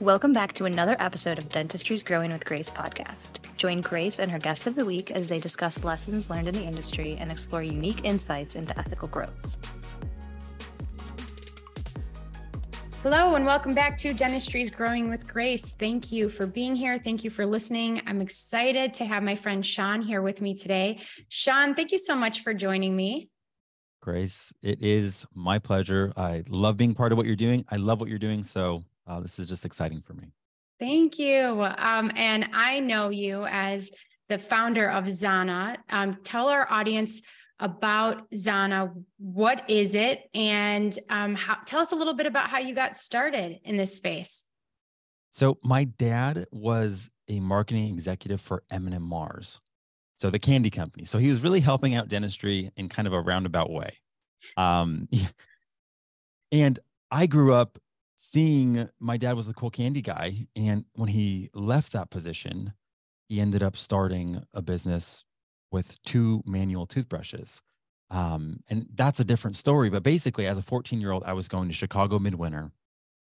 Welcome back to another episode of Dentistry's Growing with Grace podcast. Join Grace and her guest of the week as they discuss lessons learned in the industry and explore unique insights into ethical growth. Hello, and welcome back to Dentistry's Growing with Grace. Thank you for being here. Thank you for listening. I'm excited to have my friend Shawn here with me today. Shawn, thank you so much for joining me. Grace, it is my pleasure. I love being part of what you're doing. I love what you're doing. So uh, this is just exciting for me. Thank you. Um, and I know you as the founder of Zana. Um, tell our audience about Zana. What is it? And um, how, tell us a little bit about how you got started in this space. So, my dad was a marketing executive for M&M Mars, so the candy company. So he was really helping out dentistry in kind of a roundabout way. Um, and I grew up seeing my dad was the cool candy guy. And when he left that position, he ended up starting a business with two manual toothbrushes. Um, and that's a different story. But basically, as a 14 year old, I was going to Chicago midwinter.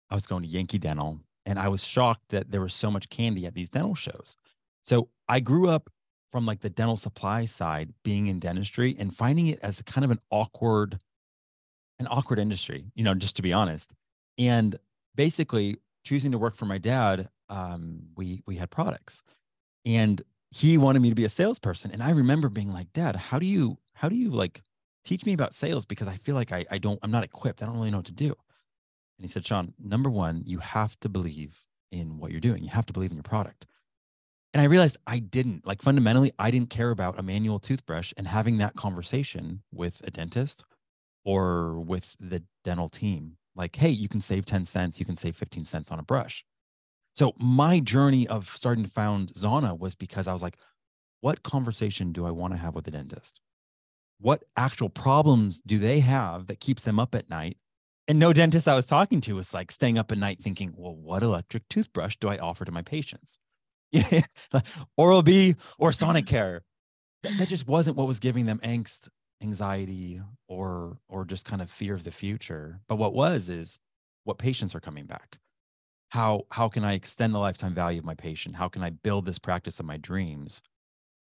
I was going to Yankee Dental, and I was shocked that there was so much candy at these dental shows. So I grew up from like the dental supply side, being in dentistry and finding it as a kind of an awkward, an awkward industry, you know, just to be honest. And basically, choosing to work for my dad, um, we we had products, and he wanted me to be a salesperson. And I remember being like, Dad, how do you how do you like teach me about sales because I feel like I I don't I'm not equipped. I don't really know what to do. And he said, Shawn, number one, you have to believe in what you're doing. You have to believe in your product. And I realized I didn't like fundamentally, I didn't care about a manual toothbrush and having that conversation with a dentist or with the dental team like, hey, you can save 10 cents, you can save 15 cents on a brush. So my journey of starting to found Zana was because I was like, what conversation do I want to have with a dentist? What actual problems do they have that keeps them up at night? And no dentist I was talking to was like staying up at night thinking, well, what electric toothbrush do I offer to my patients? Oral B or Sonicare. That, that just wasn't what was giving them angst anxiety or or just kind of fear of the future. But what was is what patients are coming back. How how can i extend the lifetime value of my patient? How can i build this practice of my dreams?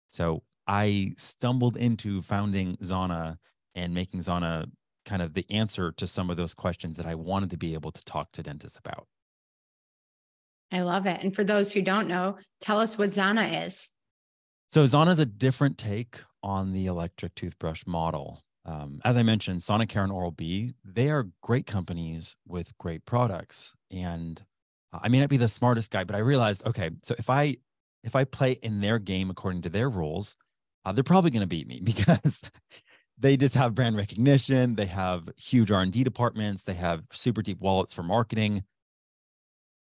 So i stumbled into founding zana and making zana kind of the answer to some of those questions that i wanted to be able to talk to dentists about. I love it. And for those who don't know tell us what zana is. So Zana is a different take on the electric toothbrush model. Um, as I mentioned, Sonicare and Oral B, they are great companies with great products. And uh, I may not be the smartest guy, but I realized, okay, so if I if I play in their game according to their rules, uh, they're probably going to beat me because they just have brand recognition, they have huge R&D departments, they have super deep wallets for marketing.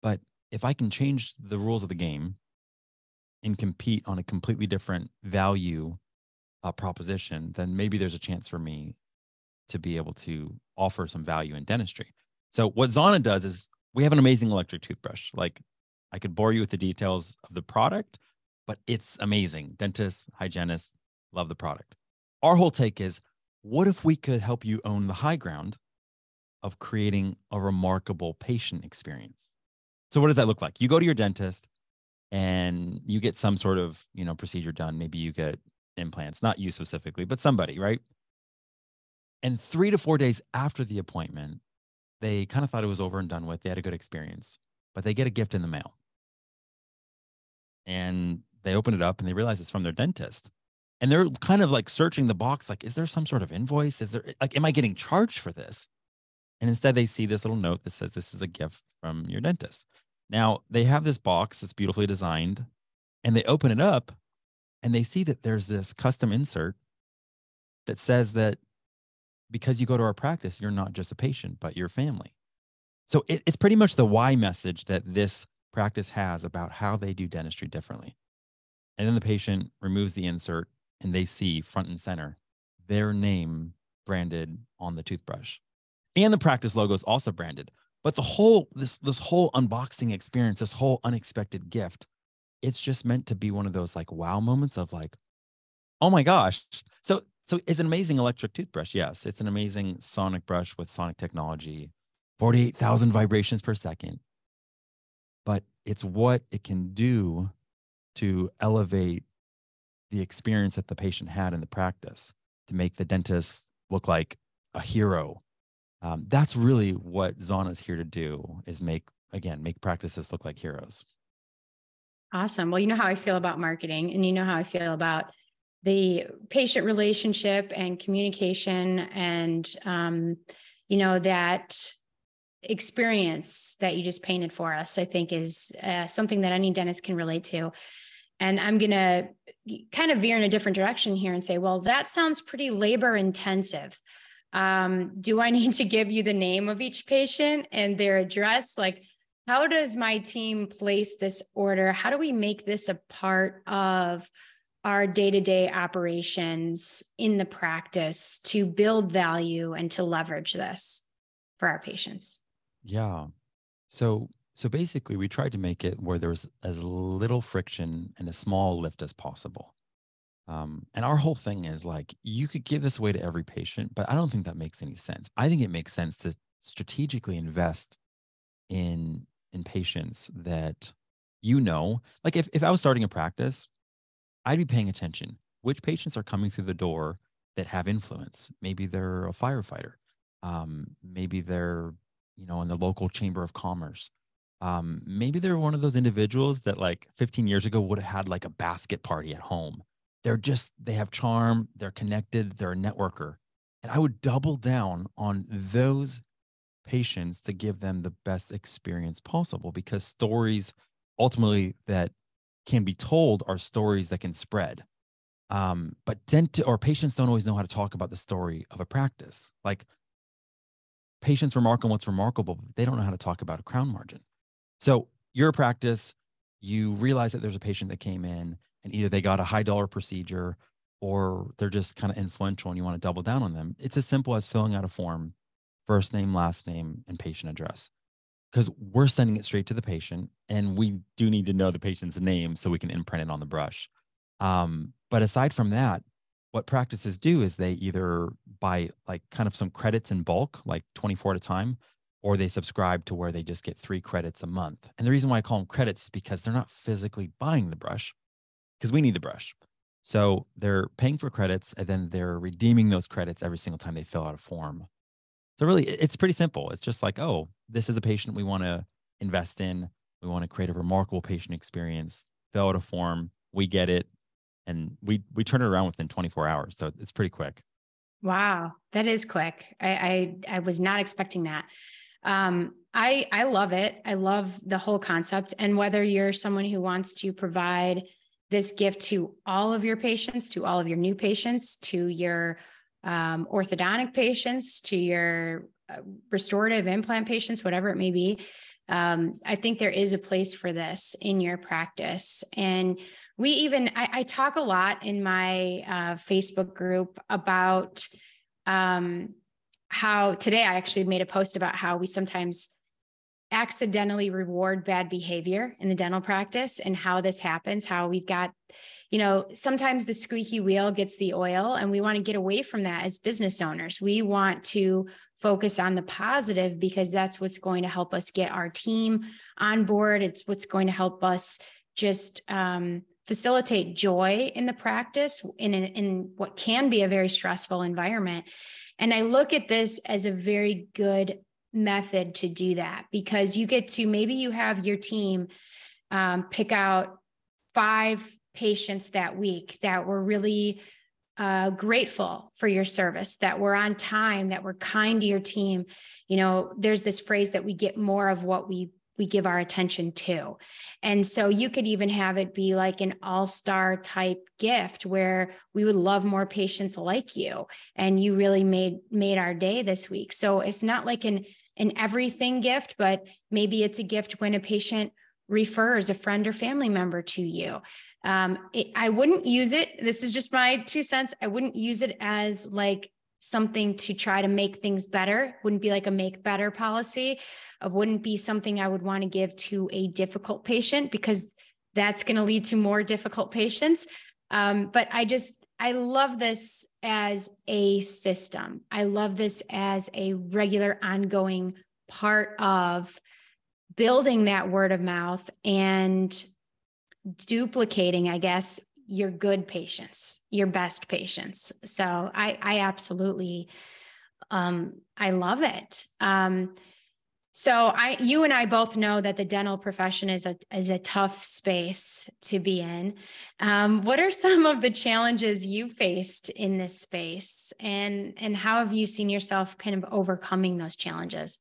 But if I can change the rules of the game and compete on a completely different value uh, proposition, then maybe there's a chance for me to be able to offer some value in dentistry. So what Zana does is we have an amazing electric toothbrush. Like I could bore you with the details of the product, but it's amazing. Dentists, hygienists love the product. Our whole take is what if we could help you own the high ground of creating a remarkable patient experience? So what does that look like? You go to your dentist, and you get some sort of you know procedure done maybe you get implants not you specifically but somebody right? And three to four days after the appointment they kind of thought it was over and done with. They had a good experience but they get a gift in the mail. And they open it up and they realize it's from their dentist. And they're kind of like searching the box like is there some sort of invoice? Is there like am i getting charged for this? And instead they see this little note that says this is a gift from your dentist. Now they have this box that's beautifully designed and they open it up and they see that there's this custom insert that says that because you go to our practice, you're not just a patient, but your family. So it, it's pretty much the why message that this practice has about how they do dentistry differently. And then the patient removes the insert and they see front and center their name branded on the toothbrush. And the practice logo is also branded. But the whole this this whole unboxing experience, this whole unexpected gift, it's just meant to be one of those like wow moments of like, oh my gosh. So so it's an amazing electric toothbrush. Yes, it's an amazing sonic brush with sonic technology, 48,000 vibrations per second. But it's what it can do to elevate the experience that the patient had in the practice to make the dentist look like a hero. Um, that's really what Zana is here to do is make, again, make practices look like heroes. Awesome. Well, you know how I feel about marketing and you know how I feel about the patient relationship and communication and, um, you know, that experience that you just painted for us, I think is uh, something that any dentist can relate to. And I'm going to kind of veer in a different direction here and say, well, that sounds pretty labor intensive. Um, do I need to give you the name of each patient and their address? Like, how does my team place this order? How do we make this a part of our day to day operations in the practice to build value and to leverage this for our patients? Yeah. So so basically, we tried to make it where there's as little friction and a small lift as possible. Um, and our whole thing is like, you could give this away to every patient, but I don't think that makes any sense. I think it makes sense to strategically invest in patients that you know. Like if, if I was starting a practice, I'd be paying attention. Which patients are coming through the door that have influence? Maybe they're a firefighter. Um, maybe they're, you know, in the local chamber of commerce um, maybe they're one of those individuals that like 15 years ago would have had like a basket party at home. They're just, they have charm, they're connected, they're a networker. And I would double down on those patients to give them the best experience possible because stories ultimately that can be told are stories that can spread. Um, but dent or patients don't always know how to talk about the story of a practice. Like patients remark on what's remarkable, but they don't know how to talk about a crown margin. So your practice, you realize that there's a patient that came in and either they got a high dollar procedure or they're just kind of influential and you want to double down on them. It's as simple as filling out a form, first name, last name, and patient address. Because we're sending it straight to the patient and we do need to know the patient's name so we can imprint it on the brush. Um, but aside from that, what practices do is they either buy like kind of some credits in bulk, like 24 at a time, or they subscribe to where they just get three credits a month. And the reason why I call them credits is because they're not physically buying the brush because we need the brush. So they're paying for credits and then they're redeeming those credits every single time they fill out a form. So really, it's pretty simple. It's just like, oh, this is a patient we want to invest in. We want to create a remarkable patient experience. Fill out a form. We get it, and we we turn it around within 24 hours. So it's pretty quick. Wow, that is quick. I I, I was not expecting that um, I I love it. I love the whole concept. And whether you're someone who wants to provide this gift to all of your patients, to all of your new patients, to your um, orthodontic patients, to your uh, restorative implant patients, whatever it may be. Um, I think there is a place for this in your practice. And we even, I, I talk a lot in my uh, Facebook group about um, how today I actually made a post about how we sometimes accidentally reward bad behavior in the dental practice and how this happens, how we've got, you know, sometimes the squeaky wheel gets the oil, and we want to get away from that as business owners. We want to focus on the positive because that's what's going to help us get our team on board. It's what's going to help us just um, facilitate joy in the practice in, in what can be a very stressful environment. And I look at this as a very good method to do that because you get to maybe you have your team um, pick out five patients that week that were really uh, grateful for your service, that were on time, that were kind to your team. You know, there's this phrase that we get more of what we we give our attention to. And so you could even have it be like an all-star type gift where we would love more patients like you and you really made made our day this week. So it's not like an an everything gift, but maybe it's a gift when a patient refers a friend or family member to you. Um, it, I wouldn't use it. This is just my two cents. I wouldn't use it as like something to try to make things better. Wouldn't be like a make better policy wouldn't be something I would want to give to a difficult patient because that's going to lead to more difficult patients. Um, but I just, I love this as a system. I love this as a regular, ongoing part of building that word of mouth and duplicating, I guess, your good patients, your best patients. So I, I absolutely, um, I love it. Um, so I, you and I both know that the dental profession is a is a tough space to be in. Um, what are some of the challenges you faced in this space, and and how have you seen yourself kind of overcoming those challenges?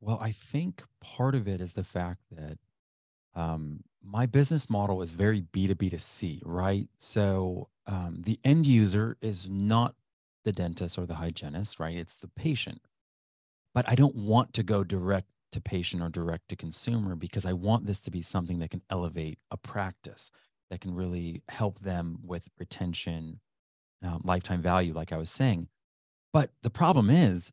Well, I think part of it is the fact that um, my business model is very B2B to C, right? So um, the end user is not the dentist or the hygienist, right? It's the patient. But I don't want to go direct to patient or direct to consumer because I want this to be something that can elevate a practice that can really help them with retention, um, lifetime value, like I was saying. But the problem is,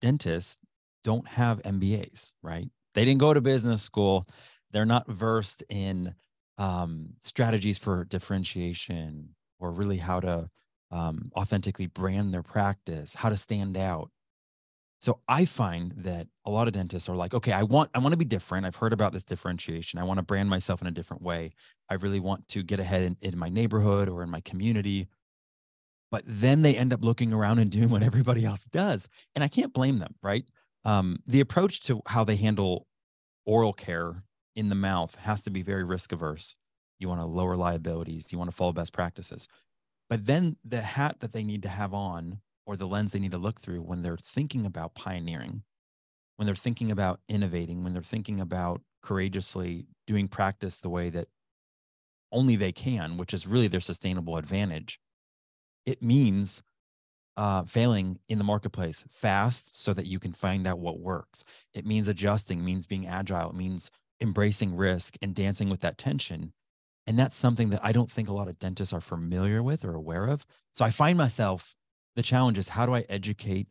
dentists don't have MBAs, right? They didn't go to business school. They're not versed in um, strategies for differentiation or really how to um, authentically brand their practice, how to stand out. So I find that a lot of dentists are like, okay, I want I want to be different. I've heard about this differentiation. I want to brand myself in a different way. I really want to get ahead in, in my neighborhood or in my community. But then they end up looking around and doing what everybody else does. And I can't blame them, right? Um, the approach to how they handle oral care in the mouth has to be very risk averse. You want to lower liabilities, you want to follow best practices. But then the hat that they need to have on or the lens they need to look through when they're thinking about pioneering, when they're thinking about innovating, when they're thinking about courageously doing practice the way that only they can, which is really their sustainable advantage, it means uh, failing in the marketplace fast so that you can find out what works. It means adjusting, means being agile, it means embracing risk and dancing with that tension. And that's something that I don't think a lot of dentists are familiar with or aware of. So I find myself the challenge is how do I educate?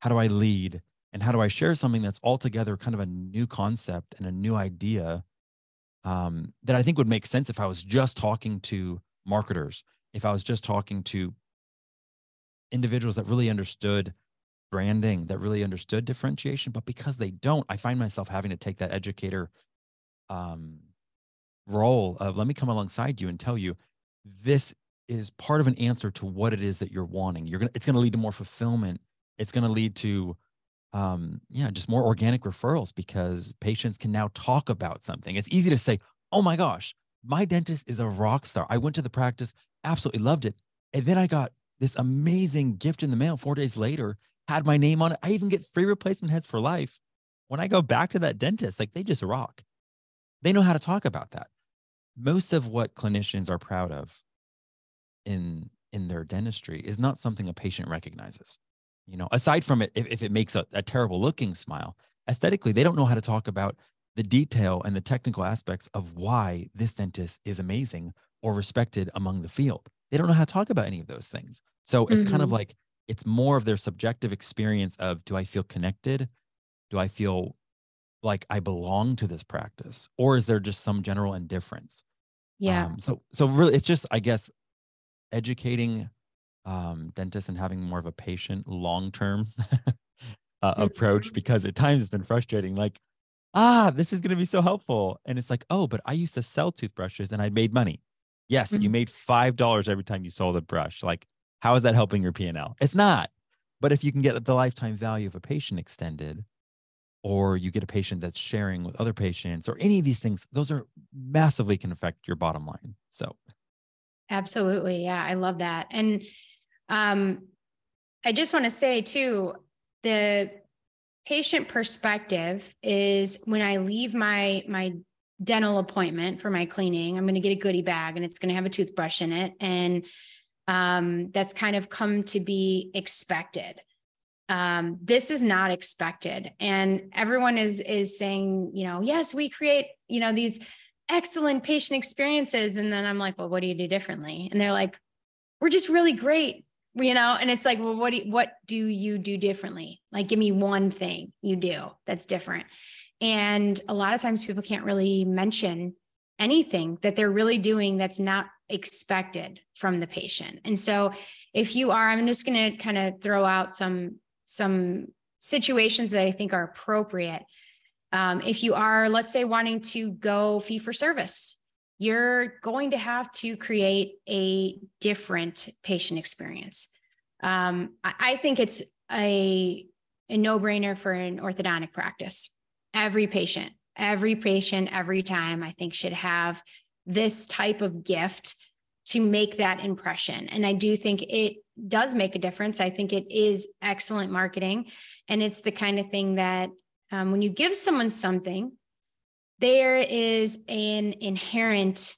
How do I lead? And how do I share something that's altogether kind of a new concept and a new idea um, that I think would make sense if I was just talking to marketers, if I was just talking to individuals that really understood branding, that really understood differentiation. But because they don't, I find myself having to take that educator um, role of let me come alongside you and tell you this is part of an answer to what it is that you're wanting. You're gonna it's gonna lead to more fulfillment. It's gonna lead to um, yeah, just more organic referrals because patients can now talk about something. It's easy to say, oh my gosh, my dentist is a rock star. I went to the practice, absolutely loved it. And then I got this amazing gift in the mail four days later, had my name on it. I even get free replacement heads for life. When I go back to that dentist, like they just rock. They know how to talk about that. Most of what clinicians are proud of in in their dentistry is not something a patient recognizes. You know, aside from it, if, if it makes a, a terrible looking smile, aesthetically, they don't know how to talk about the detail and the technical aspects of why this dentist is amazing or respected among the field. They don't know how to talk about any of those things. So it's mm-hmm. kind of mm-hmm. like it's more of their subjective experience of do I feel connected? Do I feel like I belong to this practice? Or is there just some general indifference? Yeah. Um, so so really it's just, I guess, educating um, dentists and having more of a patient long-term uh, approach mm-hmm. because at times it's been frustrating. Like, ah, this is going to be so helpful. And it's like, oh, but I used to sell toothbrushes and I made money. Yes, mm-hmm. you made $5 every time you sold a brush. Like, how is that helping your P&L? It's not. But if you can get the lifetime value of a patient extended, or you get a patient that's sharing with other patients, or any of these things, those are massively can affect your bottom line. So, absolutely. Yeah, I love that. And um, I just want to say, too, the patient perspective is when I leave my my dental appointment for my cleaning, I'm going to get a goodie bag and it's going to have a toothbrush in it. And um, that's kind of come to be expected. Um, this is not expected. And everyone is is saying, you know, yes, we create, you know, these excellent patient experiences. And then I'm like, well, what do you do differently? And they're like, we're just really great you know and it's like well what do you, what do you do differently like give me one thing you do that's different and a lot of times people can't really mention anything that they're really doing that's not expected from the patient. And so if you are, I'm just going to kind of throw out some some situations that I think are appropriate. Um, if you are, let's say, wanting to go fee for service, you're going to have to create a different patient experience. Um, I, I think it's a, a no brainer for an orthodontic practice. Every patient, every patient, every time, I think should have this type of gift to make that impression. And I do think it does make a difference. I think it is excellent marketing. And it's the kind of thing that um, when you give someone something, there is an inherent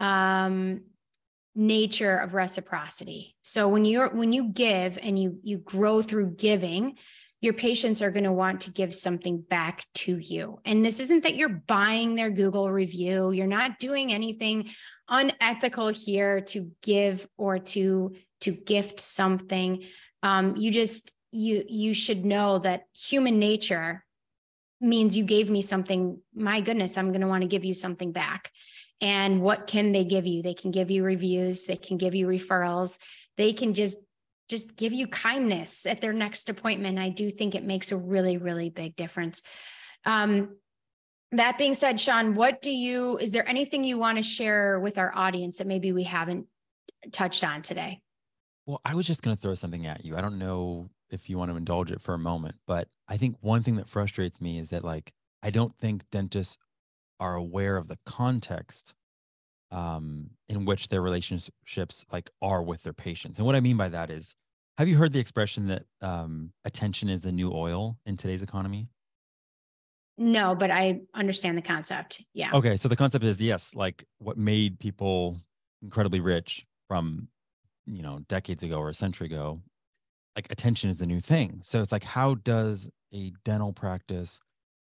um, nature of reciprocity. So when you're when you give and you you grow through giving, your patients are going to want to give something back to you. And this isn't that you're buying their Google review. You're not doing anything unethical here to give or to to gift something. Um, you just you you should know that human nature means you gave me something. My goodness, I'm going to want to give you something back. And what can they give you? They can give you reviews. They can give you referrals. They can just just give you kindness at their next appointment. I do think it makes a really, really big difference. Um, that being said, Shawn, what do you, is there anything you want to share with our audience that maybe we haven't touched on today? Well, I was just going to throw something at you. I don't know if you want to indulge it for a moment, but I think one thing that frustrates me is that, like, I don't think dentists are aware of the context um, in which their relationships like are with their patients. And what I mean by that is, have you heard the expression that um, attention is the new oil in today's economy? No, but I understand the concept. Yeah. Okay. So the concept is yes, like what made people incredibly rich from, you know, decades ago or a century ago, like attention is the new thing. So it's like, how does a dental practice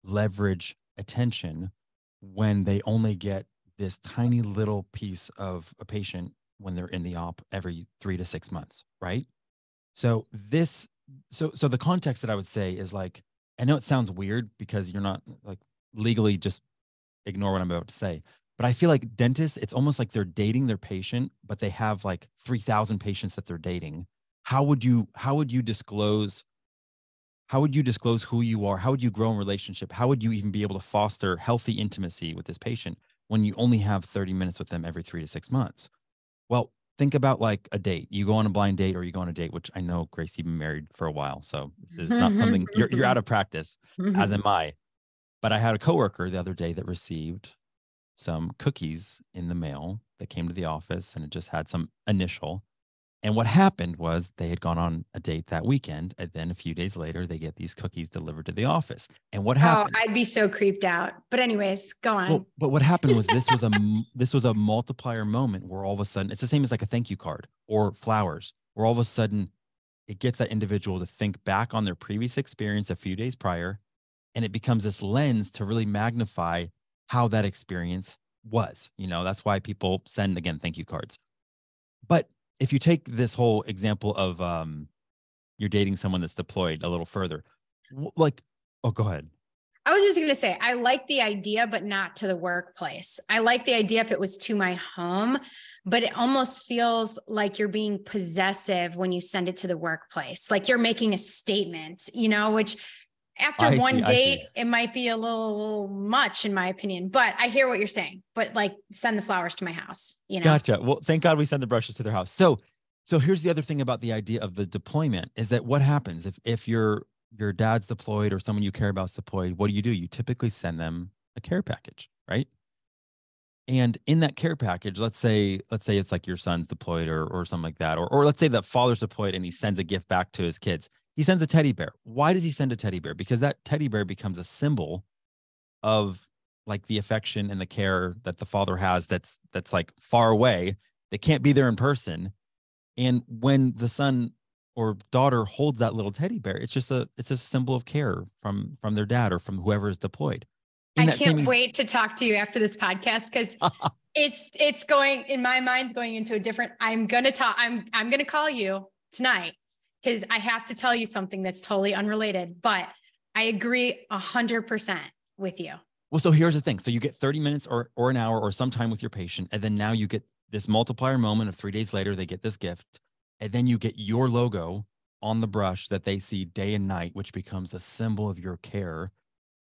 leverage attention when they only get this tiny little piece of a patient when they're in the op every three to six months, right? So this, so so the context that I would say is like, I know it sounds weird because you're not like legally just ignore what I'm about to say, but I feel like dentists, it's almost like they're dating their patient, but they have like three thousand patients that they're dating. How would you how would you disclose how would you disclose who you are? How would you grow in relationship? How would you even be able to foster healthy intimacy with this patient when you only have 30 minutes with them every three to six months? Well, think about like a date. You go on a blind date or you go on a date, which I know Grace, you've been married for a while. So this is not mm-hmm. something you're, you're out of practice, as mm-hmm. am I. But I had a coworker the other day that received some cookies in the mail that came to the office and it just had some initial and what happened was they had gone on a date that weekend, and then a few days later, they get these cookies delivered to the office. And what oh, happened? Oh, I'd be so creeped out. But anyways, go on. Well, but what happened was this was a this was a multiplier moment where all of a sudden it's the same as like a thank you card or flowers, where all of a sudden it gets that individual to think back on their previous experience a few days prior, and it becomes this lens to really magnify how that experience was. You know, that's why people send again thank you cards. But if you take this whole example of um, you're dating someone that's deployed a little further, like, oh, go ahead. I was just going to say, I like the idea, but not to the workplace. I like the idea if it was to my home, but it almost feels like you're being possessive when you send it to the workplace. Like you're making a statement, you know, which after I one see, date, it might be a little much, in my opinion. But I hear what you're saying. But like, send the flowers to my house. You know. Gotcha. Well, thank God we send the brushes to their house. So, so here's the other thing about the idea of the deployment is that what happens if if your your dad's deployed or someone you care about is deployed? What do you do? You typically send them a care package, right? And in that care package, let's say let's say it's like your son's deployed or or something like that, or or let's say that father's deployed and he sends a gift back to his kids he sends a teddy bear. Why does he send a teddy bear? Because that teddy bear becomes a symbol of like the affection and the care that the father has that's that's like far away. They can't be there in person. And when the son or daughter holds that little teddy bear, it's just a it's a symbol of care from from their dad or from whoever is deployed. I can't wait to talk to you after this podcast because it's it's going in my mind's going into a different. I'm gonna talk. I'm I'm gonna call you tonight because I have to tell you something that's totally unrelated, but I agree a hundred percent with you. Well, so here's the thing. So you get 30 minutes or, or an hour or some time with your patient. And then now you get this multiplier moment of three days later, they get this gift. And then you get your logo on the brush that they see day and night, which becomes a symbol of your care,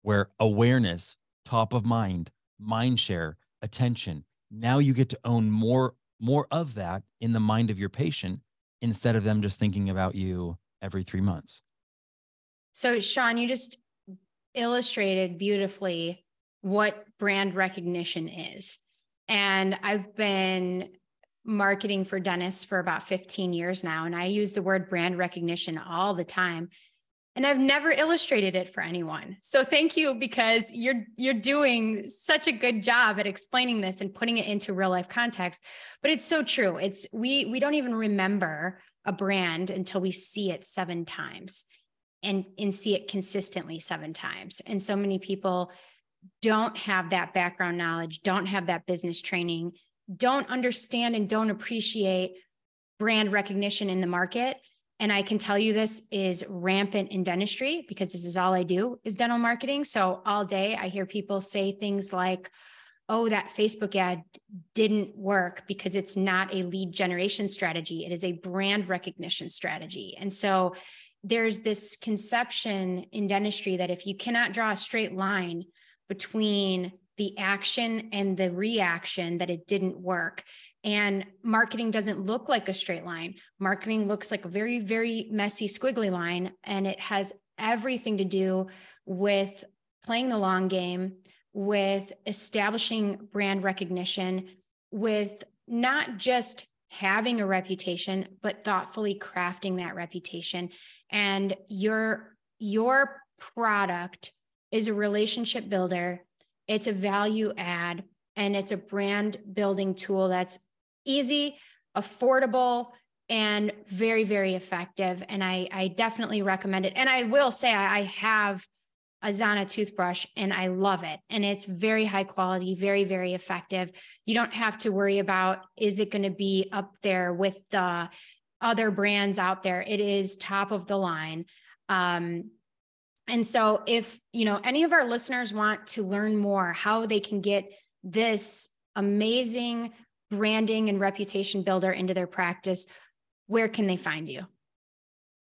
where awareness, top of mind, mind share, attention. Now you get to own more more of that in the mind of your patient instead of them just thinking about you every 3 months. So Shawn, you just illustrated beautifully what brand recognition is. And I've been marketing for dentists for about 15 years now. And I use the word brand recognition all the time. And I've never illustrated it for anyone. So thank you because you're you're doing such a good job at explaining this and putting it into real life context. But it's so true. It's we we don't even remember a brand until we see it seven times and and see it consistently seven times. And so many people don't have that background knowledge, don't have that business training, don't understand and don't appreciate brand recognition in the market and i can tell you this is rampant in dentistry because this is all i do is dental marketing so all day i hear people say things like oh that facebook ad didn't work because it's not a lead generation strategy it is a brand recognition strategy and so there's this conception in dentistry that if you cannot draw a straight line between the action and the reaction that it didn't work. And marketing doesn't look like a straight line. Marketing looks like a very, very messy, squiggly line. And it has everything to do with playing the long game, with establishing brand recognition, with not just having a reputation, but thoughtfully crafting that reputation. And your, your product is a relationship builder it's a value add and it's a brand building tool that's easy, affordable, and very, very effective. And I, I definitely recommend it. And I will say, I, I have a Zana toothbrush and I love it. And it's very high quality, very, very effective. You don't have to worry about is it going to be up there with the other brands out there. It is top of the line. Um, and so if, you know, any of our listeners want to learn more how they can get this amazing branding and reputation builder into their practice, where can they find you?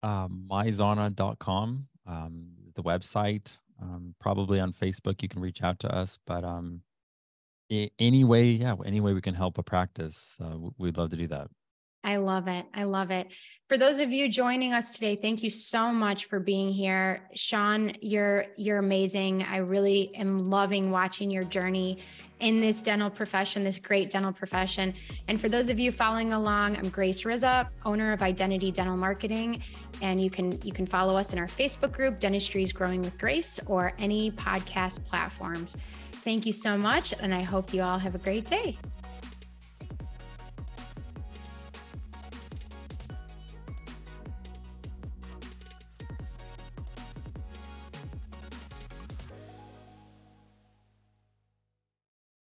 Um, myzana.com, um, the website, um, probably on Facebook, you can reach out to us, but um, any way, yeah, any way we can help a practice, uh, we'd love to do that. I love it. I love it. For those of you joining us today, thank you so much for being here. Shawn, you're you're amazing. I really am loving watching your journey in this dental profession, this great dental profession. And for those of you following along, I'm Grace Rizza, owner of Identity Dental Marketing, and you can you can follow us in our Facebook group Dentistry is Growing with Grace or any podcast platforms. Thank you so much and I hope you all have a great day.